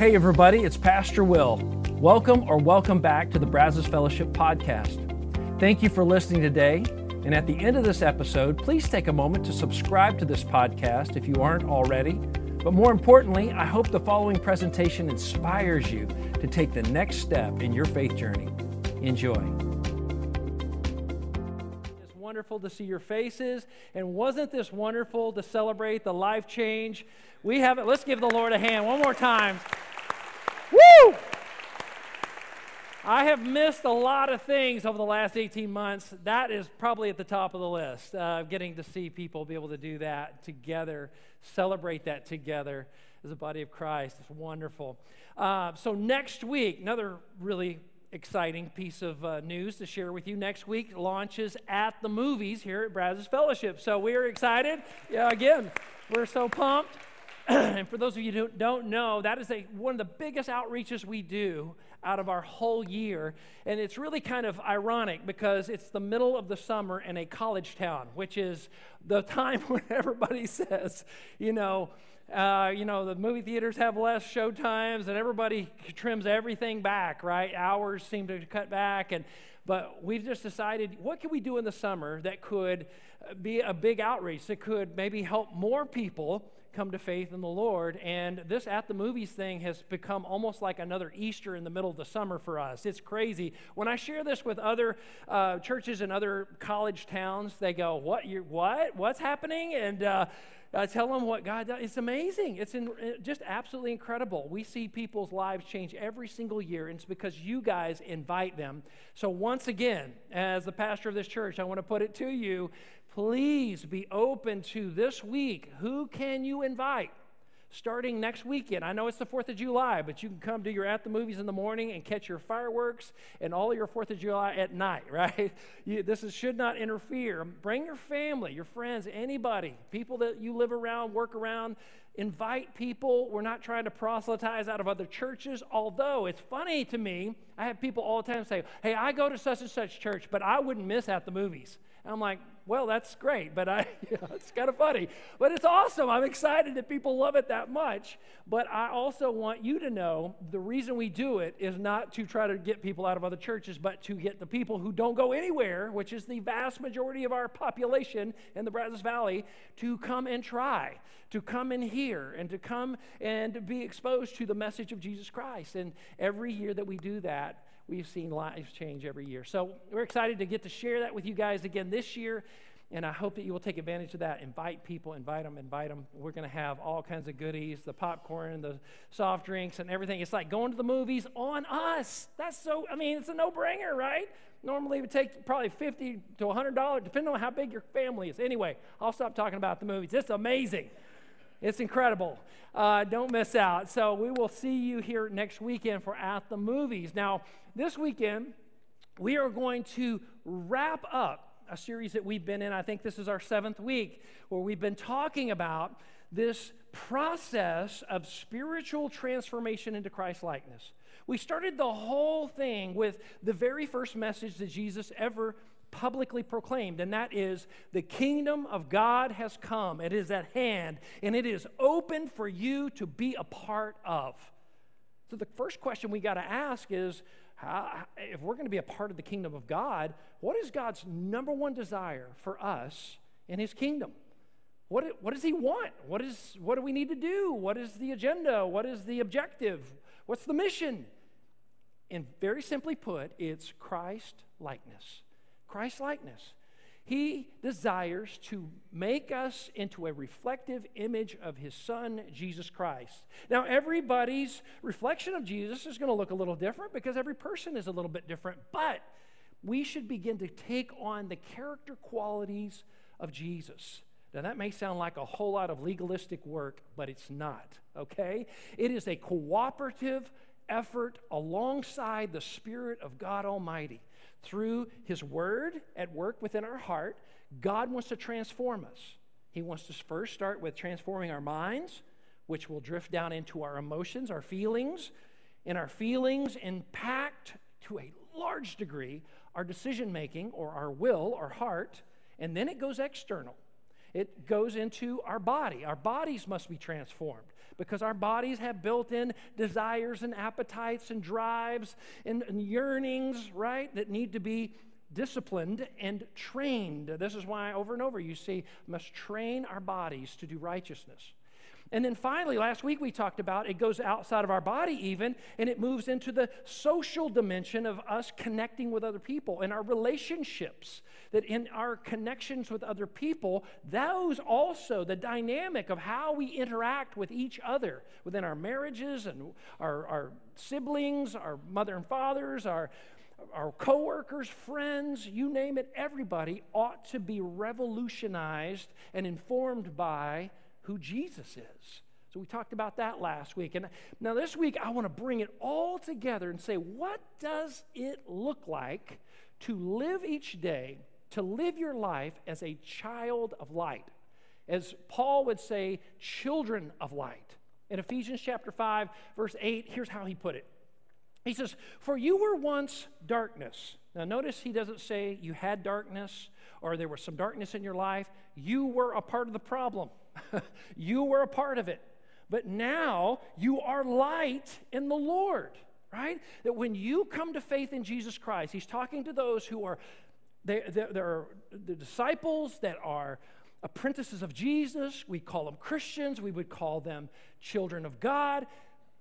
Hey, everybody, it's Pastor Will. Welcome or welcome back to the Brazos Fellowship podcast. Thank you for listening today. And at the end of this episode, please take a moment to subscribe to this podcast if you aren't already. But more importantly, I hope the following presentation inspires you to take the next step in your faith journey. Enjoy. It's wonderful to see your faces. And wasn't this wonderful to celebrate the life change? We have it. Let's give the Lord a hand one more time. Woo! I have missed a lot of things over the last 18 months. That is probably at the top of the list, uh, getting to see people be able to do that together, celebrate that together as a body of Christ. It's wonderful. Uh, so, next week, another really exciting piece of uh, news to share with you. Next week launches at the movies here at Brazos Fellowship. So, we're excited. Yeah, again, we're so pumped. and for those of you who don't know, that is a, one of the biggest outreaches we do out of our whole year. And it's really kind of ironic because it's the middle of the summer in a college town, which is the time when everybody says, you know, uh, you know, the movie theaters have less show times and everybody trims everything back, right? Hours seem to cut back. And, but we've just decided what can we do in the summer that could be a big outreach, that could maybe help more people come to faith in the Lord. And this at the movies thing has become almost like another Easter in the middle of the summer for us. It's crazy. When I share this with other uh, churches in other college towns, they go, "What? You what? What's happening?" And uh, I tell them what God does. It's amazing. It's in, eh, just absolutely incredible. We see people's lives change every single year, and it's because you guys invite them. So, once again, as the pastor of this church, I want to put it to you please be open to this week. Who can you invite? Starting next weekend. I know it's the 4th of July, but you can come to your at the movies in the morning and catch your fireworks and all your 4th of July at night, right? You, this is, should not interfere. Bring your family, your friends, anybody, people that you live around, work around. Invite people. We're not trying to proselytize out of other churches, although it's funny to me. I have people all the time say, Hey, I go to such and such church, but I wouldn't miss at the movies. And I'm like, well, that's great, but I, you know, it's kind of funny. But it's awesome. I'm excited that people love it that much. But I also want you to know the reason we do it is not to try to get people out of other churches, but to get the people who don't go anywhere, which is the vast majority of our population in the Brazos Valley, to come and try, to come and hear, and to come and be exposed to the message of Jesus Christ. And every year that we do that, we've seen lives change every year. So we're excited to get to share that with you guys again this year. And I hope that you will take advantage of that. Invite people, invite them, invite them. We're going to have all kinds of goodies the popcorn, the soft drinks, and everything. It's like going to the movies on us. That's so, I mean, it's a no brainer, right? Normally it would take probably 50 to $100, depending on how big your family is. Anyway, I'll stop talking about the movies. It's amazing. It's incredible. Uh, don't miss out. So we will see you here next weekend for At the Movies. Now, this weekend, we are going to wrap up a series that we've been in. I think this is our seventh week where we've been talking about this process of spiritual transformation into Christ likeness. We started the whole thing with the very first message that Jesus ever publicly proclaimed, and that is the kingdom of God has come. It is at hand, and it is open for you to be a part of. So, the first question we got to ask is how, if we're going to be a part of the kingdom of God, what is God's number one desire for us in his kingdom? What, what does he want? What, is, what do we need to do? What is the agenda? What is the objective? What's the mission? And very simply put, it's Christ likeness. Christ likeness. He desires to make us into a reflective image of his son, Jesus Christ. Now, everybody's reflection of Jesus is going to look a little different because every person is a little bit different, but we should begin to take on the character qualities of Jesus. Now, that may sound like a whole lot of legalistic work, but it's not, okay? It is a cooperative effort alongside the Spirit of God Almighty through His Word at work within our heart, God wants to transform us. He wants to first start with transforming our minds, which will drift down into our emotions, our feelings, and our feelings impact to a large degree our decision making or our will, our heart, and then it goes external. It goes into our body. Our bodies must be transformed because our bodies have built in desires and appetites and drives and, and yearnings, right, that need to be disciplined and trained. This is why over and over you see must train our bodies to do righteousness. And then finally, last week we talked about it goes outside of our body, even, and it moves into the social dimension of us connecting with other people and our relationships. That in our connections with other people, those also, the dynamic of how we interact with each other within our marriages and our, our siblings, our mother and fathers, our our coworkers, friends, you name it, everybody ought to be revolutionized and informed by who Jesus is. So we talked about that last week. And now this week, I want to bring it all together and say, what does it look like to live each day, to live your life as a child of light? As Paul would say, children of light. In Ephesians chapter 5, verse 8, here's how he put it. He says, For you were once darkness. Now, notice he doesn't say you had darkness or there was some darkness in your life. You were a part of the problem. you were a part of it. But now you are light in the Lord, right? That when you come to faith in Jesus Christ, he's talking to those who are, they, they, are the disciples that are apprentices of Jesus. We call them Christians. We would call them children of God.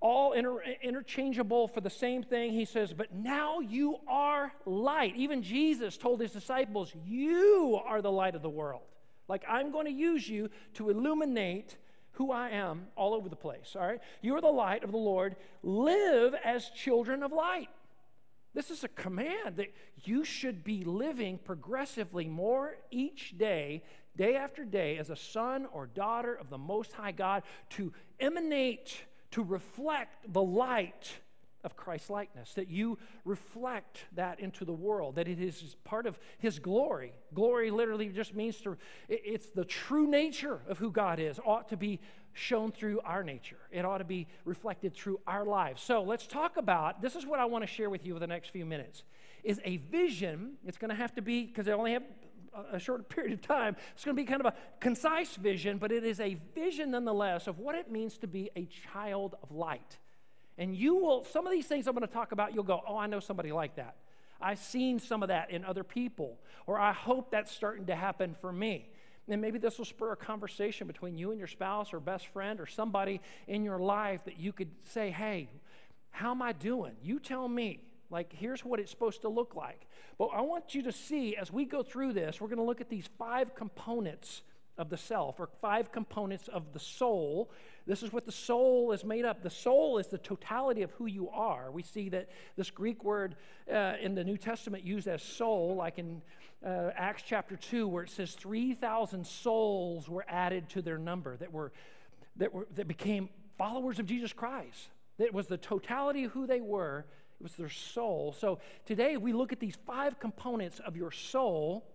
All inter- interchangeable for the same thing. He says, But now you are light. Even Jesus told his disciples, You are the light of the world. Like, I'm going to use you to illuminate who I am all over the place, all right? You are the light of the Lord. Live as children of light. This is a command that you should be living progressively more each day, day after day, as a son or daughter of the Most High God to emanate, to reflect the light of Christ likeness, that you reflect that into the world, that it is part of His glory. Glory literally just means to, it's the true nature of who God is, ought to be shown through our nature. It ought to be reflected through our lives. So let's talk about this is what I want to share with you for the next few minutes is a vision. It's going to have to be, because I only have a short period of time, it's going to be kind of a concise vision, but it is a vision nonetheless of what it means to be a child of light. And you will, some of these things I'm going to talk about, you'll go, oh, I know somebody like that. I've seen some of that in other people, or I hope that's starting to happen for me. And maybe this will spur a conversation between you and your spouse or best friend or somebody in your life that you could say, hey, how am I doing? You tell me. Like, here's what it's supposed to look like. But I want you to see as we go through this, we're going to look at these five components of the self, or five components of the soul. This is what the soul is made up. The soul is the totality of who you are. We see that this Greek word uh, in the New Testament used as soul, like in uh, Acts chapter 2, where it says 3,000 souls were added to their number that, were, that, were, that became followers of Jesus Christ. That was the totality of who they were, it was their soul. So today we look at these five components of your soul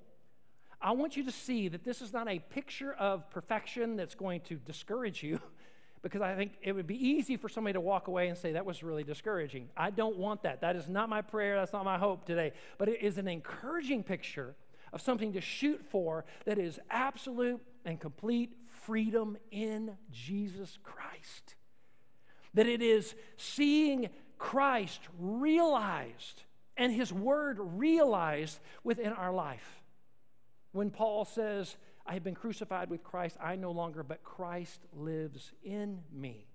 I want you to see that this is not a picture of perfection that's going to discourage you, because I think it would be easy for somebody to walk away and say, that was really discouraging. I don't want that. That is not my prayer. That's not my hope today. But it is an encouraging picture of something to shoot for that is absolute and complete freedom in Jesus Christ. That it is seeing Christ realized and his word realized within our life. When Paul says, I have been crucified with Christ, I no longer, but Christ lives in me.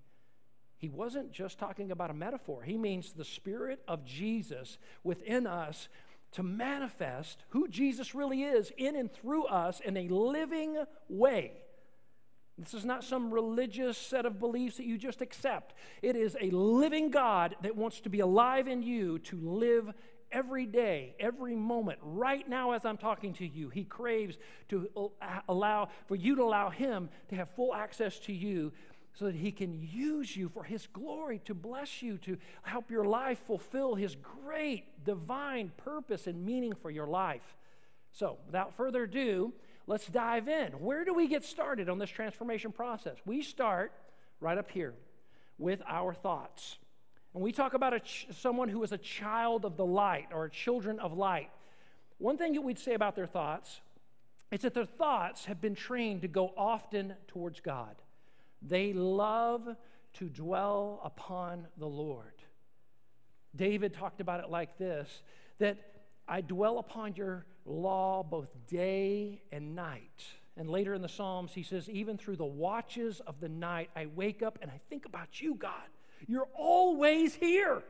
He wasn't just talking about a metaphor. He means the Spirit of Jesus within us to manifest who Jesus really is in and through us in a living way. This is not some religious set of beliefs that you just accept. It is a living God that wants to be alive in you to live every day, every moment, right now as I'm talking to you, He craves to allow, for you to allow Him to have full access to you so that He can use you for His glory, to bless you, to help your life fulfill His great divine purpose and meaning for your life. So, without further ado, let's dive in. Where do we get started on this transformation process? We start right up here with our thoughts. When we talk about ch- someone who is a child of the light or children of light, one thing that we'd say about their thoughts is that their thoughts have been trained to go often towards God. They love to dwell upon the Lord. David talked about it like this that I dwell upon your law both day and night. And later in the Psalms, he says, Even through the watches of the night, I wake up and I think about you, God. You're always here.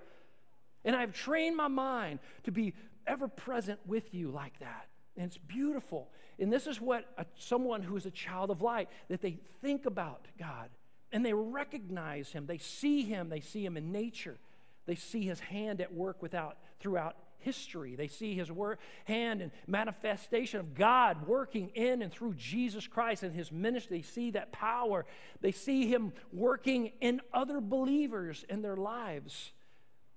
And I've trained my mind to be ever present with you like that. And it's beautiful. And this is what a, someone who is a child of light, that they think about God and they recognize him. They see him. They see him in nature. They see his hand at work without, throughout history. They see his work, hand and manifestation of God working in and through Jesus Christ and his ministry. They see that power. They see him working in other believers in their lives.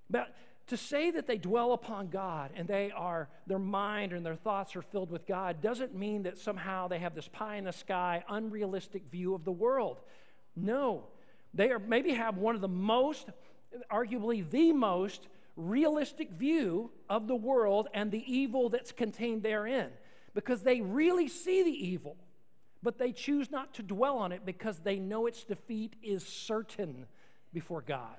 But to say that they dwell upon God and they are, their mind and their thoughts are filled with God doesn't mean that somehow they have this pie in the sky, unrealistic view of the world. No. They are maybe have one of the most, arguably the most realistic view of the world and the evil that's contained therein because they really see the evil, but they choose not to dwell on it because they know its defeat is certain before God.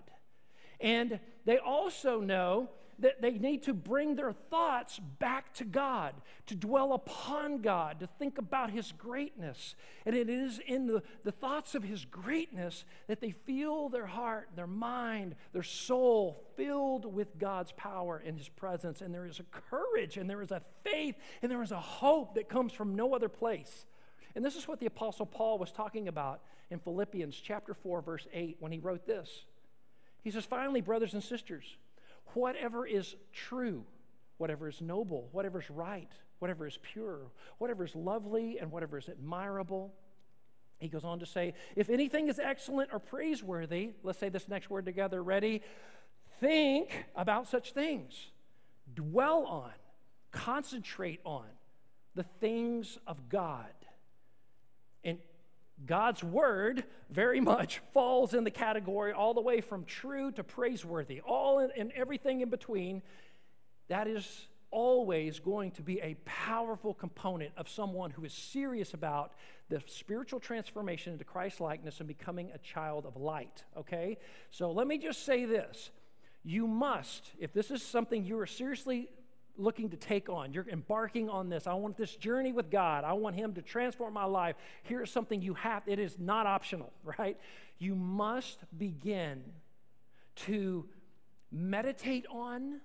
And they also know that they need to bring their thoughts back to God, to dwell upon God, to think about His greatness. And it is in the, the thoughts of His greatness that they feel their heart, their mind, their soul filled with God's power and His presence. And there is a courage, and there is a faith, and there is a hope that comes from no other place. And this is what the Apostle Paul was talking about in Philippians chapter 4, verse 8, when he wrote this. He says, Finally, brothers and sisters, whatever is true, whatever is noble, whatever is right, whatever is pure, whatever is lovely, and whatever is admirable. He goes on to say, if anything is excellent or praiseworthy, let's say this next word together, ready? Think about such things. Dwell on, concentrate on the things of God. And God's word very much falls in the category all the way from true to praiseworthy, all and everything in between. That is always going to be a powerful component of someone who is serious about the spiritual transformation into Christ likeness and becoming a child of light. Okay? So let me just say this. You must, if this is something you are seriously looking to take on. You're embarking on this. I want this journey with God. I want Him to transform my life. Here's something you have, it is not optional, right? You must begin to meditate on,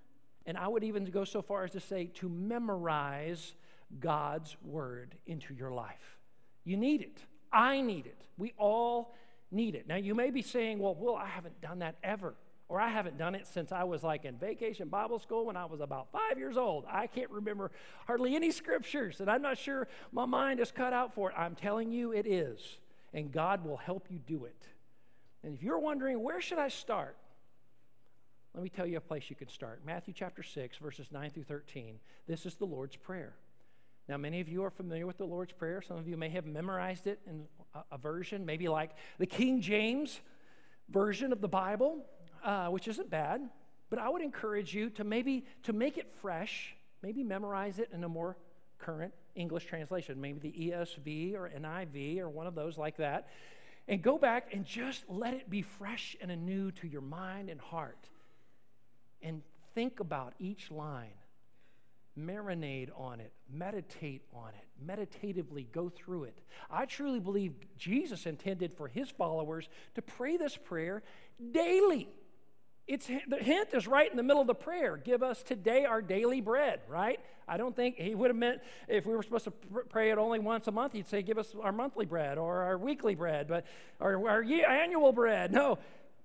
and I would even go so far as to say to memorize God's Word into your life. You need it. I need it. We all need it. Now, you may be saying, well, Will, I haven't done that ever or I haven't done it since I was like in vacation Bible school when I was about five years old. I can't remember hardly any scriptures, and I'm not sure my mind is cut out for it. I'm telling you, it is, and God will help you do it. And if you're wondering, where should I start? Let me tell you a place you can start. Matthew chapter 6, verses 9 through 13. This is the Lord's Prayer. Now, many of you are familiar with the Lord's Prayer. Some of you may have memorized it in a, version, maybe like the King James version of the Bible uh, which isn't bad, but I would encourage you to maybe to make it fresh, maybe memorize it in a more current English translation, maybe the ESV or NIV or one of those like that, and go back and just let it be fresh and anew to your mind and heart. And think about each line. Marinate on it, meditate on it, meditatively go through it. I truly believe Jesus intended for his followers to pray this prayer daily. It's, the hint is right in the middle of the prayer. Give us today our daily bread, right? I don't think he would have meant if we were supposed to pray it only once a month, he'd say, Give us our monthly bread or our weekly bread, but or our annual bread. No,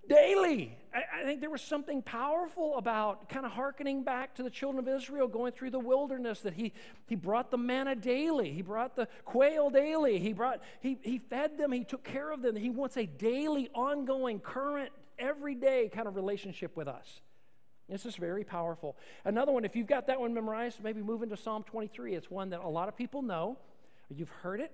daily. I, I think there was something powerful about kind of hearkening back to the children of Israel going through the wilderness that he, he brought the manna daily. He brought the quail daily. He, brought, he, he fed them. He took care of them. He wants a daily, ongoing, current everyday kind of relationship with us. This is very powerful. Another one, if you've got that one memorized, maybe move into Psalm 23. It's one that a lot of people know, you've heard it,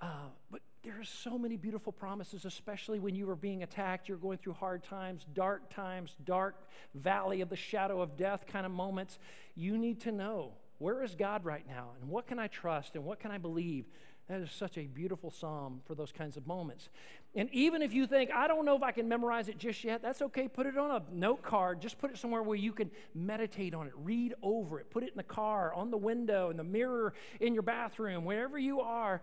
uh, but there are so many beautiful promises, especially when you are being attacked, you're going through hard times, dark times, dark valley of the shadow of death kind of moments. You need to know where is God right now? And what can I trust? And what can I believe? That is such a beautiful psalm for those kinds of moments. And even if you think, I don't know if I can memorize it just yet, that's okay. Put it on a note card. Just put it somewhere where you can meditate on it, read over it, put it in the car, on the window, in the mirror, in your bathroom, wherever you are.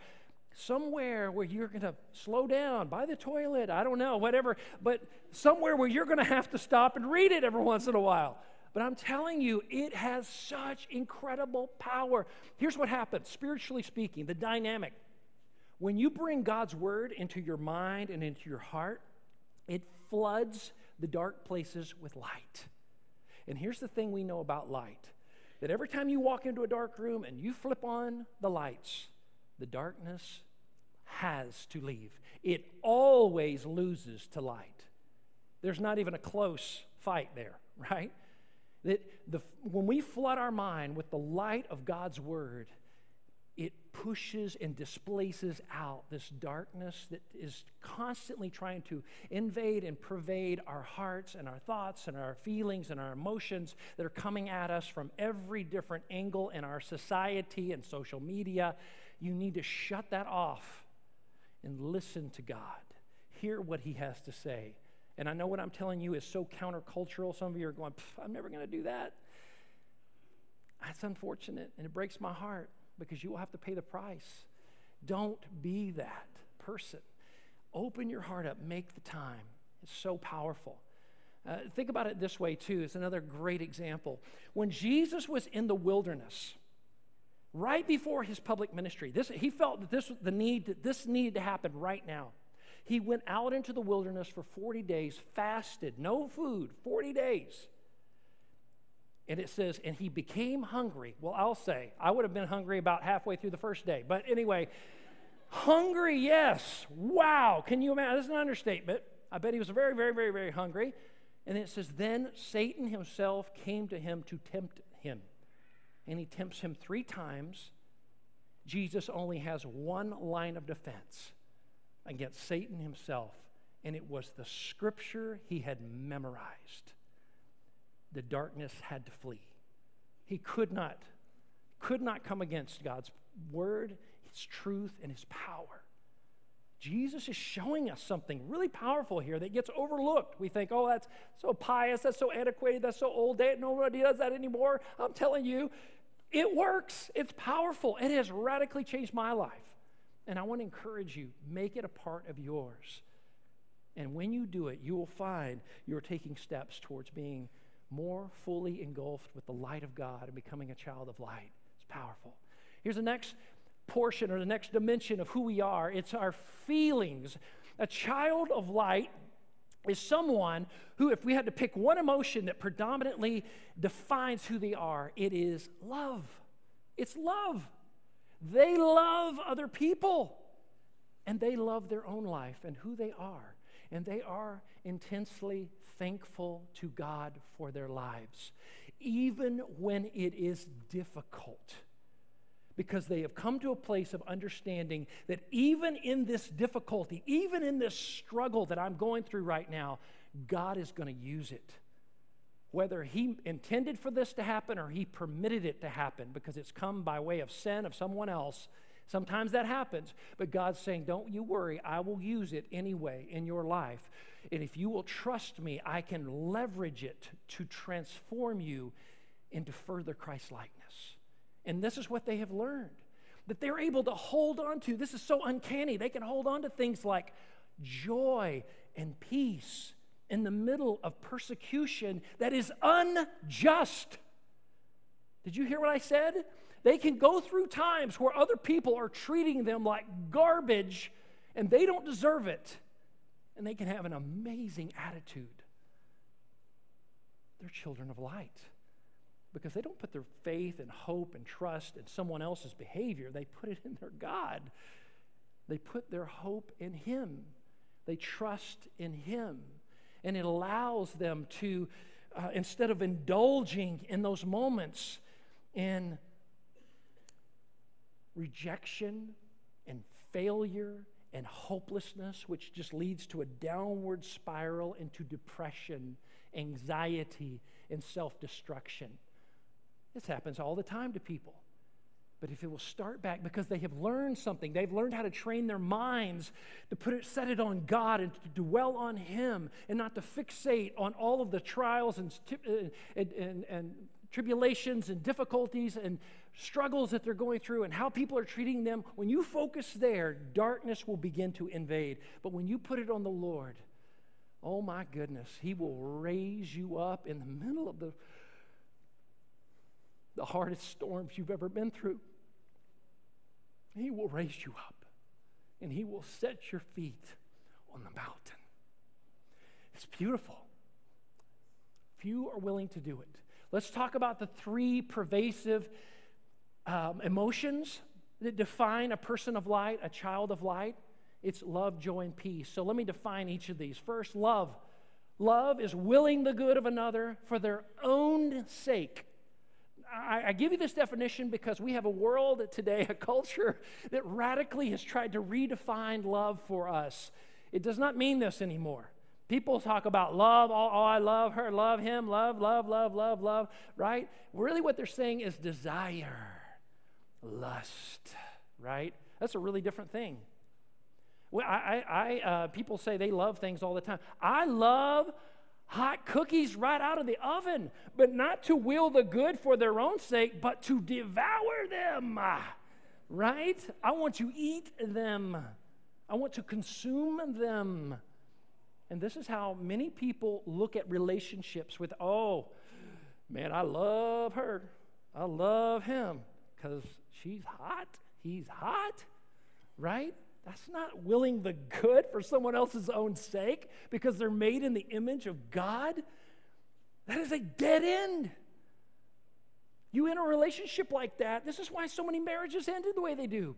Somewhere where you're going to slow down, by the toilet, I don't know, whatever, but somewhere where you're going to have to stop and read it every once in a while. But I'm telling you, it has such incredible power. Here's what happens, spiritually speaking, the dynamic. When you bring God's word into your mind and into your heart, it floods the dark places with light. And here's the thing we know about light that every time you walk into a dark room and you flip on the lights, the darkness has to leave. It always loses to light. There's not even a close fight there, right? That the, when we flood our mind with the light of God's word, it pushes and displaces out this darkness that is constantly trying to invade and pervade our hearts and our thoughts and our feelings and our emotions that are coming at us from every different angle in our society and social media. You need to shut that off and listen to God. Hear what He has to say. And I know what I'm telling you is so countercultural. Some of you are going, I'm never going to do that. That's unfortunate, and it breaks my heart because you will have to pay the price. Don't be that person. Open your heart up, make the time. It's so powerful. Uh, think about it this way, too. It's another great example. When Jesus was in the wilderness, right before his public ministry, this, he felt that this, the need, this needed to happen right now. He went out into the wilderness for 40 days, fasted, no food, 40 days. And it says, and he became hungry. Well, I'll say, I would have been hungry about halfway through the first day. But anyway, hungry, yes. Wow. Can you imagine? That's an understatement. I bet he was very, very, very, very hungry. And it says, then Satan himself came to him to tempt him. And he tempts him three times. Jesus only has one line of defense against Satan himself, and it was the scripture he had memorized. The darkness had to flee. He could not, could not come against God's word, his truth, and his power. Jesus is showing us something really powerful here that gets overlooked. We think, oh, that's so pious, that's so antiquated, that's so old. Nobody does that anymore. I'm telling you, it works. It's powerful. It has radically changed my life. And I want to encourage you make it a part of yours. And when you do it, you will find you're taking steps towards being more fully engulfed with the light of God and becoming a child of light. It's powerful. Here's the next portion or the next dimension of who we are it's our feelings. A child of light is someone who, if we had to pick one emotion that predominantly defines who they are, it is love. It's love. They love other people and they love their own life and who they are. And they are intensely thankful to God for their lives, even when it is difficult. Because they have come to a place of understanding that even in this difficulty, even in this struggle that I'm going through right now, God is going to use it whether he intended for this to happen or he permitted it to happen because it's come by way of sin of someone else. Sometimes that happens, but God's saying, Don't you worry, I will use it anyway in your life. And if you will trust me, I can leverage it to transform you into further Christ likeness. And this is what they have learned that they're able to hold on to. This is so uncanny. They can hold on to things like joy and peace in the middle of persecution that is unjust. Did you hear what I said? They can go through times where other people are treating them like garbage and they don't deserve it. And they can have an amazing attitude. They're children of light because they don't put their faith and hope and trust in someone else's behavior, they put it in their God. They put their hope in Him, they trust in Him and it allows them to, uh, instead of indulging in those moments in rejection and failure and hopelessness, which just leads to a downward spiral into depression, anxiety, and self destruction. This happens all the time to people. But if it will start back because they have learned something, they've learned how to train their minds to put it, set it on God and to dwell on Him and not to fixate on all of the trials and, uh, and, and, and tribulations and difficulties and struggles that they're going through and how people are treating them. When you focus there, darkness will begin to invade. But when you put it on the Lord, oh my goodness, He will raise you up in the middle of the the hardest storms you've ever been through. He will raise you up and He will set your feet on the mountain. It's beautiful. Few are willing to do it. Let's talk about the three pervasive um, emotions that define a person of light, a child of light. It's love, joy, and peace. So let me define each of these. First, love. Love is willing the good of another for their own sake. I, I, give you this definition because we have a world today, a culture that radically has tried to redefine love for us. It does not mean this anymore. People talk about love, oh, oh, I love her, love him, love, love, love, love, love, right? Really, what they're saying is desire, lust, right? That's a really different thing. Well, I, I, uh, people say they love things all the time. I love hot cookies right out of the oven, but not to will the good for their own sake, but to devour them. Right? I want to eat them, I want to consume them. And this is how many people look at relationships with, oh, man, I love her. I love him because she's hot. He's hot, right? That's not willing the good for someone else's own sake because they're made in the image of God. That is a dead end. You in a relationship like that, this is why so many marriages ended the way they do.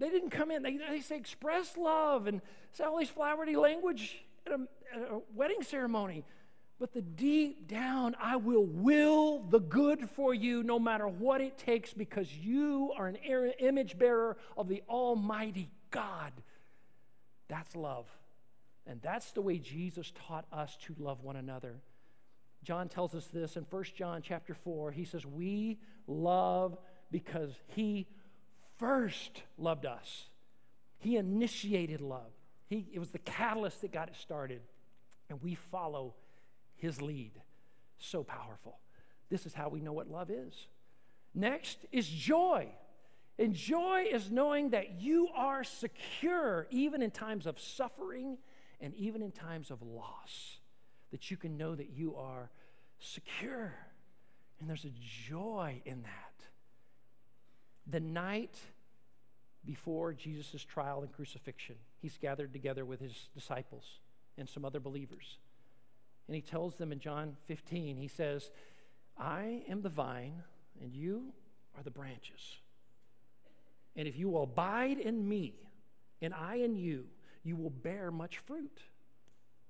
They didn't come in, they, they say express love and say all these flowery language at a, at a wedding ceremony. But the deep down, I will will the good for you no matter what it takes because you are an image bearer of the Almighty God. That's love. And that's the way Jesus taught us to love one another. John tells us this in 1 John chapter 4. He says, We love because he first loved us. He initiated love. He, it was the catalyst that got it started. And we follow his lead. So powerful. This is how we know what love is. Next is joy. And joy is knowing that you are secure even in times of suffering and even in times of loss. That you can know that you are secure. And there's a joy in that. The night before Jesus' trial and crucifixion, he's gathered together with his disciples and some other believers. And he tells them in John 15, he says, I am the vine, and you are the branches. And if you will abide in me and I in you, you will bear much fruit.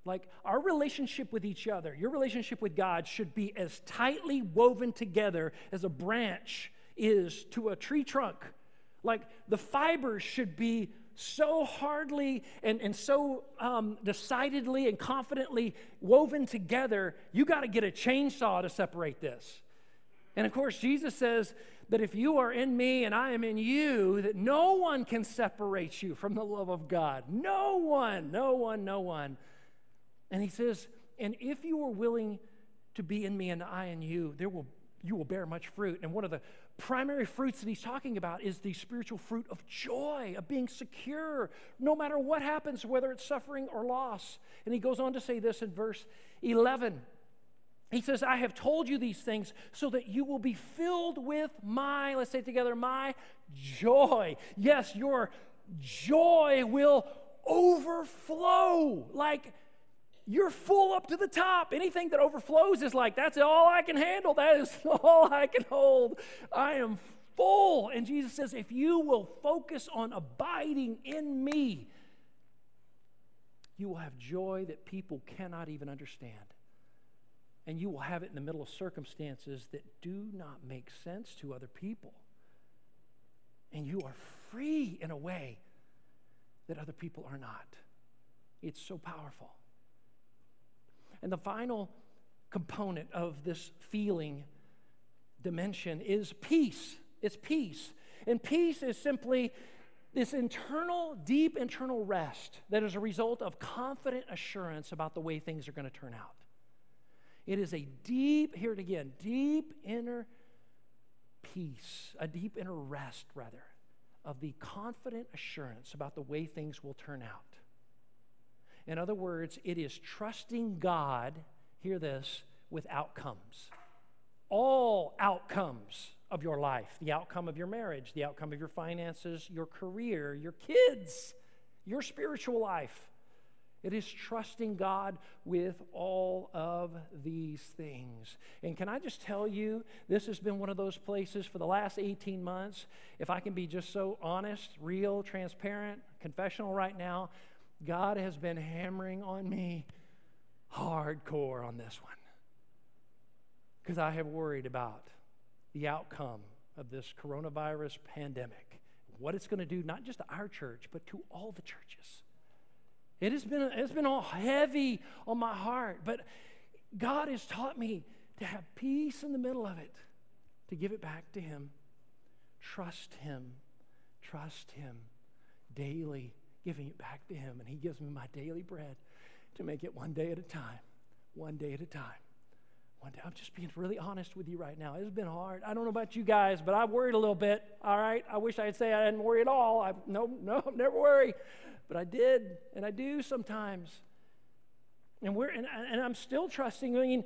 Like our relationship with each other, your relationship with God should be as tightly woven together as a branch is to a tree trunk. Like the fibers should be so hardly and, and so um, decidedly and confidently woven together, you got to get a chainsaw to separate this. And of course, Jesus says that if you are in me and I am in you, that no one can separate you from the love of God. No one, no one, no one. And he says, and if you are willing to be in me and I in you, there will you will bear much fruit. And one of the primary fruits that he's talking about is the spiritual fruit of joy, of being secure, no matter what happens, whether it's suffering or loss. And he goes on to say this in verse 11. He says, I have told you these things so that you will be filled with my, let's say together, my joy. Yes, your joy will overflow. Like you're full up to the top. Anything that overflows is like, that's all I can handle. That is all I can hold. I am full. And Jesus says, if you will focus on abiding in me, you will have joy that people cannot even understand and you will have it in the middle of circumstances that do not make sense to other people. And you are free in a way that other people are not. It's so powerful. And the final component of this feeling dimension is peace. It's peace. And peace is simply this internal, deep internal rest that is a result of confident assurance about the way things are going to turn out. It is a deep, hear it again, deep inner peace, a deep inner rest, rather, of the confident assurance about the way things will turn out. In other words, it is trusting God, hear this, with outcomes. All outcomes of your life the outcome of your marriage, the outcome of your finances, your career, your kids, your spiritual life. It is trusting God with all of these things. And can I just tell you, this has been one of those places for the last 18 months. If I can be just so honest, real, transparent, confessional right now, God has been hammering on me hardcore on this one. Because I have worried about the outcome of this coronavirus pandemic, what it's going to do, not just to our church, but to all the churches. It has been, it's been all heavy on my heart, but God has taught me to have peace in the middle of it, to give it back to Him. Trust Him. Trust Him daily, giving it back to Him. And He gives me my daily bread to make it one day at a time, one day at a time. One day, I'm just being really honest with you right now. It's been hard. I don't know about you guys, but I've worried a little bit. All right. I wish I'd say I didn't worry at all. I no, no, never worry. But I did, and I do sometimes. And we're and, and I'm still trusting. I mean,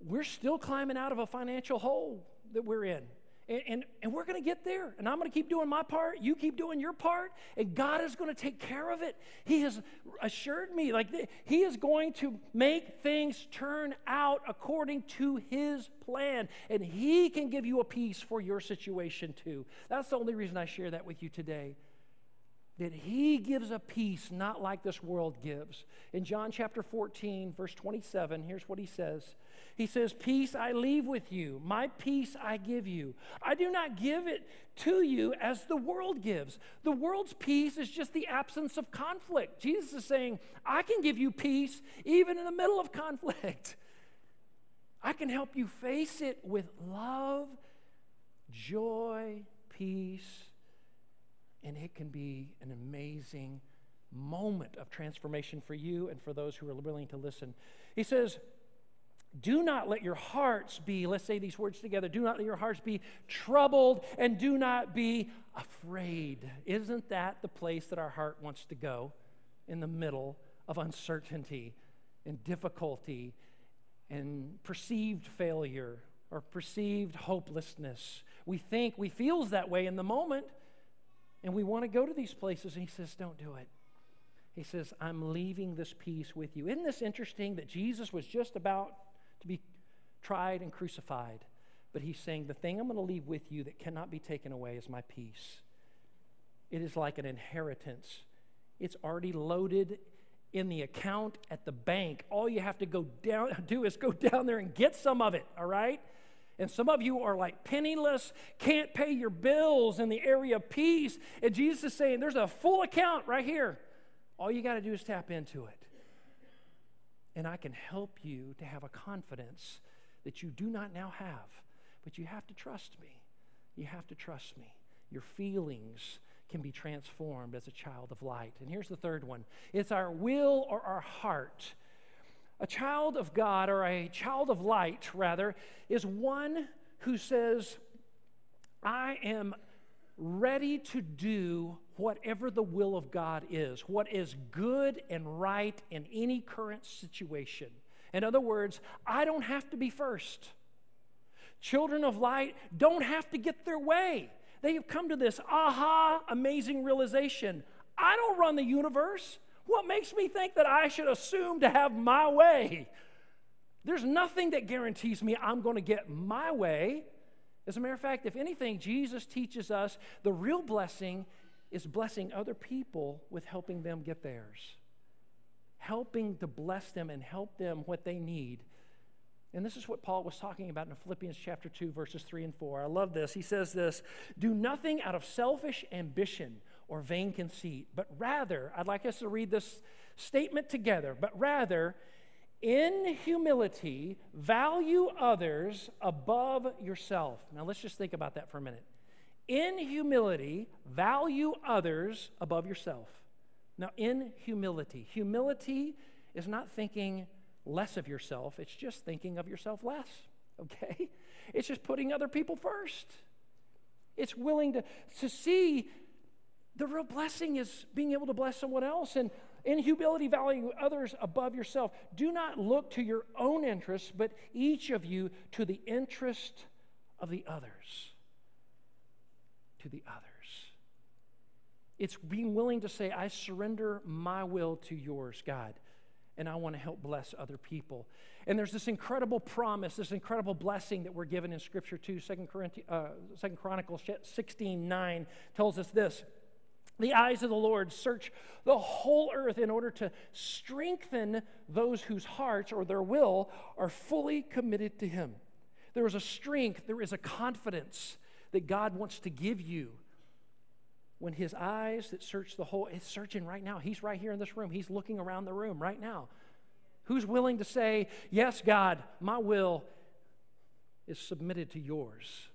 we're still climbing out of a financial hole that we're in. And, and, and, we're going to get there. And I'm going to keep doing my part. You keep doing your part. And God is going to take care of it. He has assured me, like, He is going to make things turn out according to His plan. And He can give you a peace for your situation, too. That's the only reason I share that with you today that he gives a peace not like this world gives. In John chapter 14, verse 27, here's what he says He says, Peace I leave with you, my peace I give you. I do not give it to you as the world gives. The world's peace is just the absence of conflict. Jesus is saying, I can give you peace even in the middle of conflict. I can help you face it with love, joy, peace and it can be an amazing moment of transformation for you and for those who are willing to listen. He says, do not let your hearts be, let's say these words together, do not let your hearts be troubled and do not be afraid. Isn't that the place that our heart wants to go? In the middle of uncertainty and difficulty and perceived failure or perceived hopelessness. We think, we feels that way in the moment, and we want to go to these places, and he says, Don't do it. He says, I'm leaving this peace with you. Isn't this interesting that Jesus was just about to be tried and crucified? But he's saying, The thing I'm going to leave with you that cannot be taken away is my peace. It is like an inheritance, it's already loaded in the account at the bank. All you have to go down, do is go down there and get some of it, all right? And some of you are like penniless, can't pay your bills in the area of peace. And Jesus is saying, there's a full account right here. All you got to do is tap into it. And I can help you to have a confidence that you do not now have. But you have to trust me. You have to trust me. Your feelings can be transformed as a child of light. And here's the third one it's our will or our heart a child of God, or a child of light, rather, is one who says, I am ready to do whatever the will of God is, what is good and right in any current situation. In other words, I don't have to be first. Children of light don't have to get their way. They have come to this aha, amazing realization I don't run the universe. What makes me think that I should assume to have my way? There's nothing that guarantees me I'm going to get my way. As a matter of fact, if anything, Jesus teaches us the real blessing is blessing other people with helping them get theirs, helping to bless them and help them what they need. And this is what Paul was talking about in Philippians chapter 2, verses 3 and 4. I love this. He says this Do nothing out of selfish ambition or vain conceit, but rather, I'd like us to read this statement together, but rather, in humility, value others above yourself. Now, let's just think about that for a minute. In humility, value others above yourself. Now, in humility, humility is not thinking less of yourself, it's just thinking of yourself less, okay? It's just putting other people first. It's willing to, to see the real blessing is being able to bless someone else. And in humility, value others above yourself. Do not look to your own interests, but each of you to the interest of the others. To the others. It's being willing to say, I surrender my will to yours, God, and I want to help bless other people. And there's this incredible promise, this incredible blessing that we're given in Scripture too. Second, uh, Second Chronicles 16 9 tells us this. The eyes of the Lord search the whole earth in order to strengthen those whose hearts or their will are fully committed to Him. There is a strength, there is a confidence that God wants to give you when His eyes that search the whole, it's searching right now. He's right here in this room, He's looking around the room right now. Who's willing to say, Yes, God, my will is submitted to yours?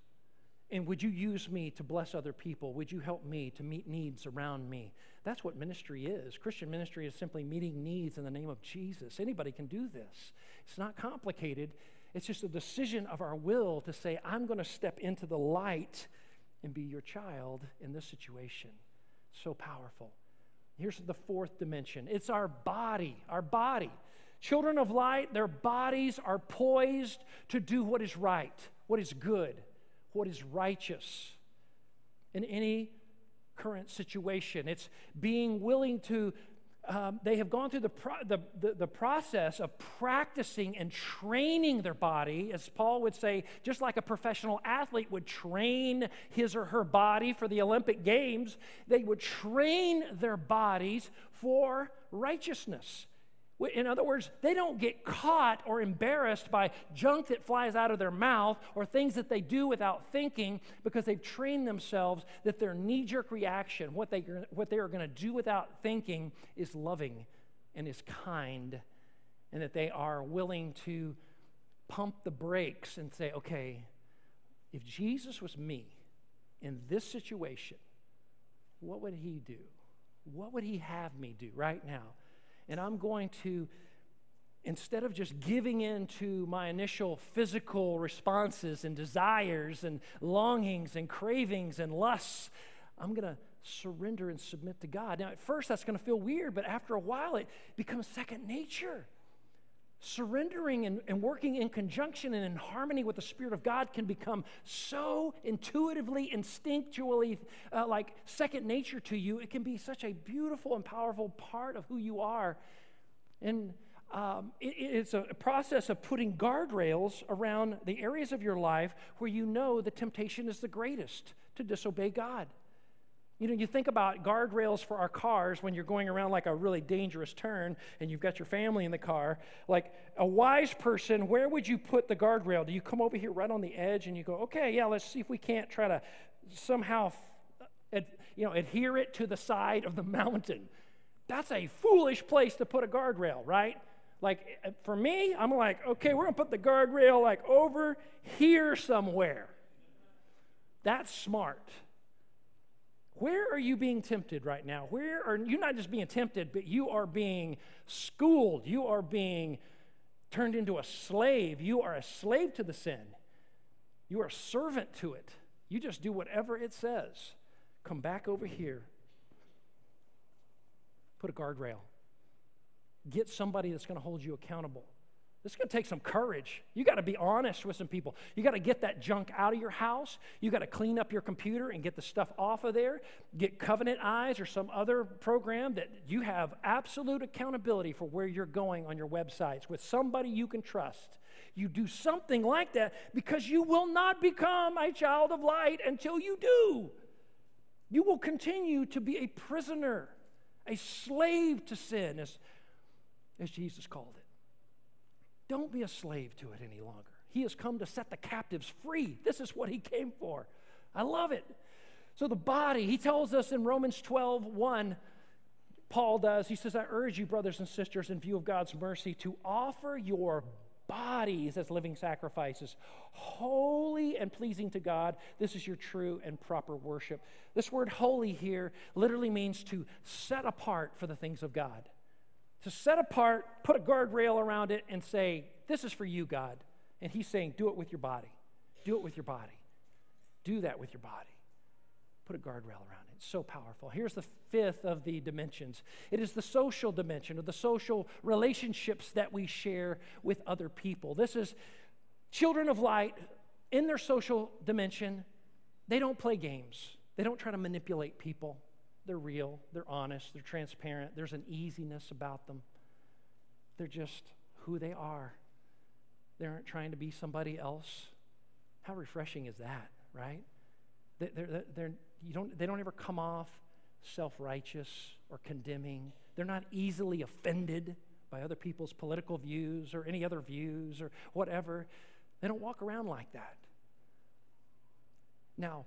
And would you use me to bless other people? Would you help me to meet needs around me? That's what ministry is. Christian ministry is simply meeting needs in the name of Jesus. Anybody can do this. It's not complicated. It's just a decision of our will to say, I'm going to step into the light and be your child in this situation. So powerful. Here's the fourth dimension it's our body. Our body. Children of light, their bodies are poised to do what is right, what is good what is righteous in any current situation. It's being willing to, um, they have gone through the, pro- the, the, the, process of practicing and training their body, as Paul would say, just like a professional athlete would train his or her body for the Olympic Games, they would train their bodies for righteousness. In other words, they don't get caught or embarrassed by junk that flies out of their mouth or things that they do without thinking because they've trained themselves that their knee jerk reaction, what they, what they are going to do without thinking, is loving and is kind, and that they are willing to pump the brakes and say, okay, if Jesus was me in this situation, what would he do? What would he have me do right now? And I'm going to, instead of just giving in to my initial physical responses and desires and longings and cravings and lusts, I'm going to surrender and submit to God. Now, at first, that's going to feel weird, but after a while, it becomes second nature. Surrendering and, and, working in conjunction and in harmony with the Spirit of God can become so intuitively, instinctually, uh, like second nature to you. It can be such a beautiful and powerful part of who you are. And um, it, it's a process of putting guardrails around the areas of your life where you know the temptation is the greatest to disobey God. You know, you think about guardrails for our cars when you're going around like a really dangerous turn and you've got your family in the car. Like a wise person, where would you put the guardrail? Do you come over here right on the edge and you go, okay, yeah, let's see if we can't try to somehow, uh, you know, adhere it to the side of the mountain? That's a foolish place to put a guardrail, right? Like uh, for me, I'm like, okay, we're gonna put the guardrail like over here somewhere. That's smart. Where are you being tempted right now? Where are you not just being tempted, but you are being schooled. You are being turned into a slave. You are a slave to the sin. You are a servant to it. You just do whatever it says. Come back over here. Put a guardrail. Get somebody that's going to hold you accountable. This is going to take some courage. You got to be honest with some people. You got to get that junk out of your house. You got to clean up your computer and get the stuff off of there. Get Covenant Eyes or some other program that you have absolute accountability for where you're going on your websites with somebody you can trust. You do something like that because you will not become a child of light until you do. You will continue to be a prisoner, a slave to sin, as, as Jesus called it. Don't be a slave to it any longer. He has come to set the captives free. This is what he came for. I love it. So the body, he tells us in Romans 12, 1, Paul does. He says, I urge you, brothers and sisters, in view of God's mercy, to offer your bodies as living sacrifices, holy and pleasing to God. This is your true and proper worship. This word holy here literally means to set apart for the things of God. To set apart, put a guardrail around it, and say, This is for you, God. And he's saying, Do it with your body. Do it with your body. Do that with your body. Put a guardrail around it. It's so powerful. Here's the fifth of the dimensions it is the social dimension, or the social relationships that we share with other people. This is children of light in their social dimension. They don't play games, they don't try to manipulate people. They're real, they're honest, they're transparent, there's an easiness about them. They're just who they are. They aren't trying to be somebody else. How refreshing is that, right? They're, they're, they're, you don't, they don't ever come off self righteous or condemning. They're not easily offended by other people's political views or any other views or whatever. They don't walk around like that. Now,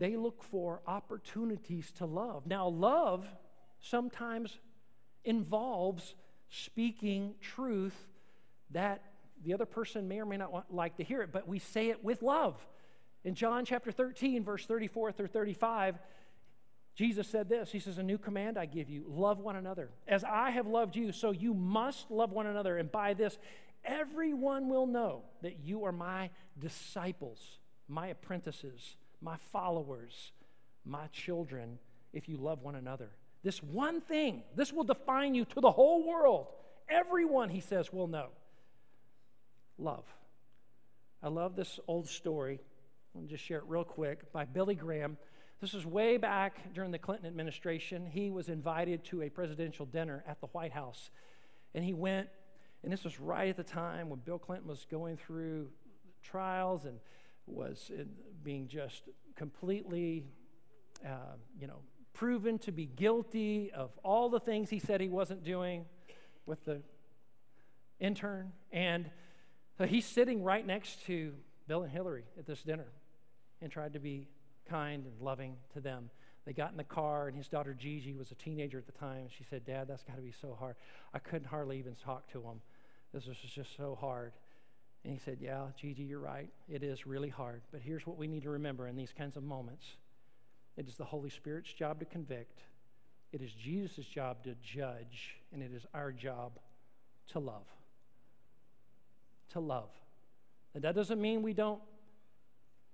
they look for opportunities to love. Now, love sometimes involves speaking truth that the other person may or may not want, like to hear it, but we say it with love. In John chapter 13, verse 34 through 35, Jesus said this He says, A new command I give you love one another. As I have loved you, so you must love one another. And by this, everyone will know that you are my disciples, my apprentices, my followers, my children, if you love one another. This one thing, this will define you to the whole world. Everyone, he says, will know. Love. I love this old story I'll just share it real quick by Billy Graham. This was way back during the Clinton administration. He was invited to a presidential dinner at the White House. And he went, and this was right at the time when Bill Clinton was going through trials and was being just completely, uh, you know, proven to be guilty of all the things he said he wasn't doing with the intern. And so he's sitting right next to Bill and Hillary at this dinner and tried to be kind and loving to them. They got in the car, and his daughter Gigi was a teenager at the time. She said, Dad, that's got to be so hard. I couldn't hardly even talk to him. This was just so hard. And he said, Yeah, Gigi, you're right. It is really hard. But here's what we need to remember in these kinds of moments it is the Holy Spirit's job to convict, it is Jesus' job to judge, and it is our job to love. To love. And that doesn't mean we don't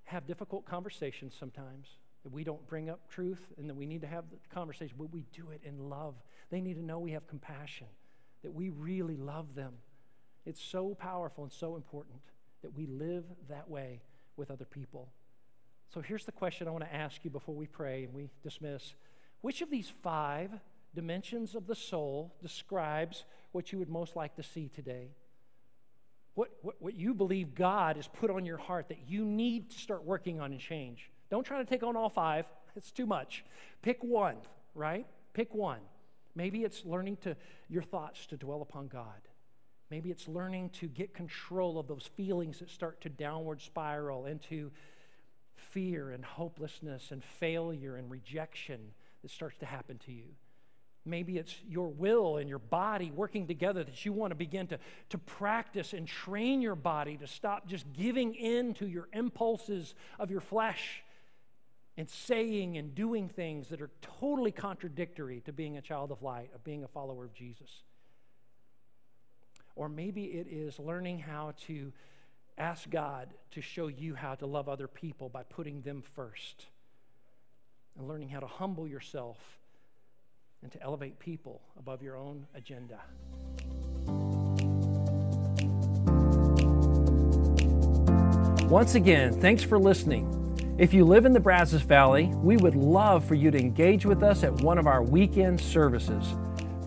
have difficult conversations sometimes, that we don't bring up truth and that we need to have the conversation, but we do it in love. They need to know we have compassion, that we really love them. It's so powerful and so important that we live that way with other people. So here's the question I want to ask you before we pray and we dismiss. Which of these five dimensions of the soul describes what you would most like to see today? what, what, what you believe God has put on your heart that you need to start working on and change. Don't try to take on all five, it's too much. Pick one, right? Pick one. Maybe it's learning to your thoughts to dwell upon God. Maybe it's learning to get control of those feelings that start to downward spiral into fear and hopelessness and failure and rejection that starts to happen to you. Maybe it's your will and your body working together that you want to begin to, to practice and train your body to stop just giving in to your impulses of your flesh and saying and doing things that are totally contradictory to being a child of light, of being a follower of Jesus. Or maybe it is learning how to ask God to show you how to love other people by putting them first and learning how to humble yourself and to elevate people above your own agenda. Once again, thanks for listening. If you live in the Brazos Valley, we would love for you to engage with us at one of our weekend services.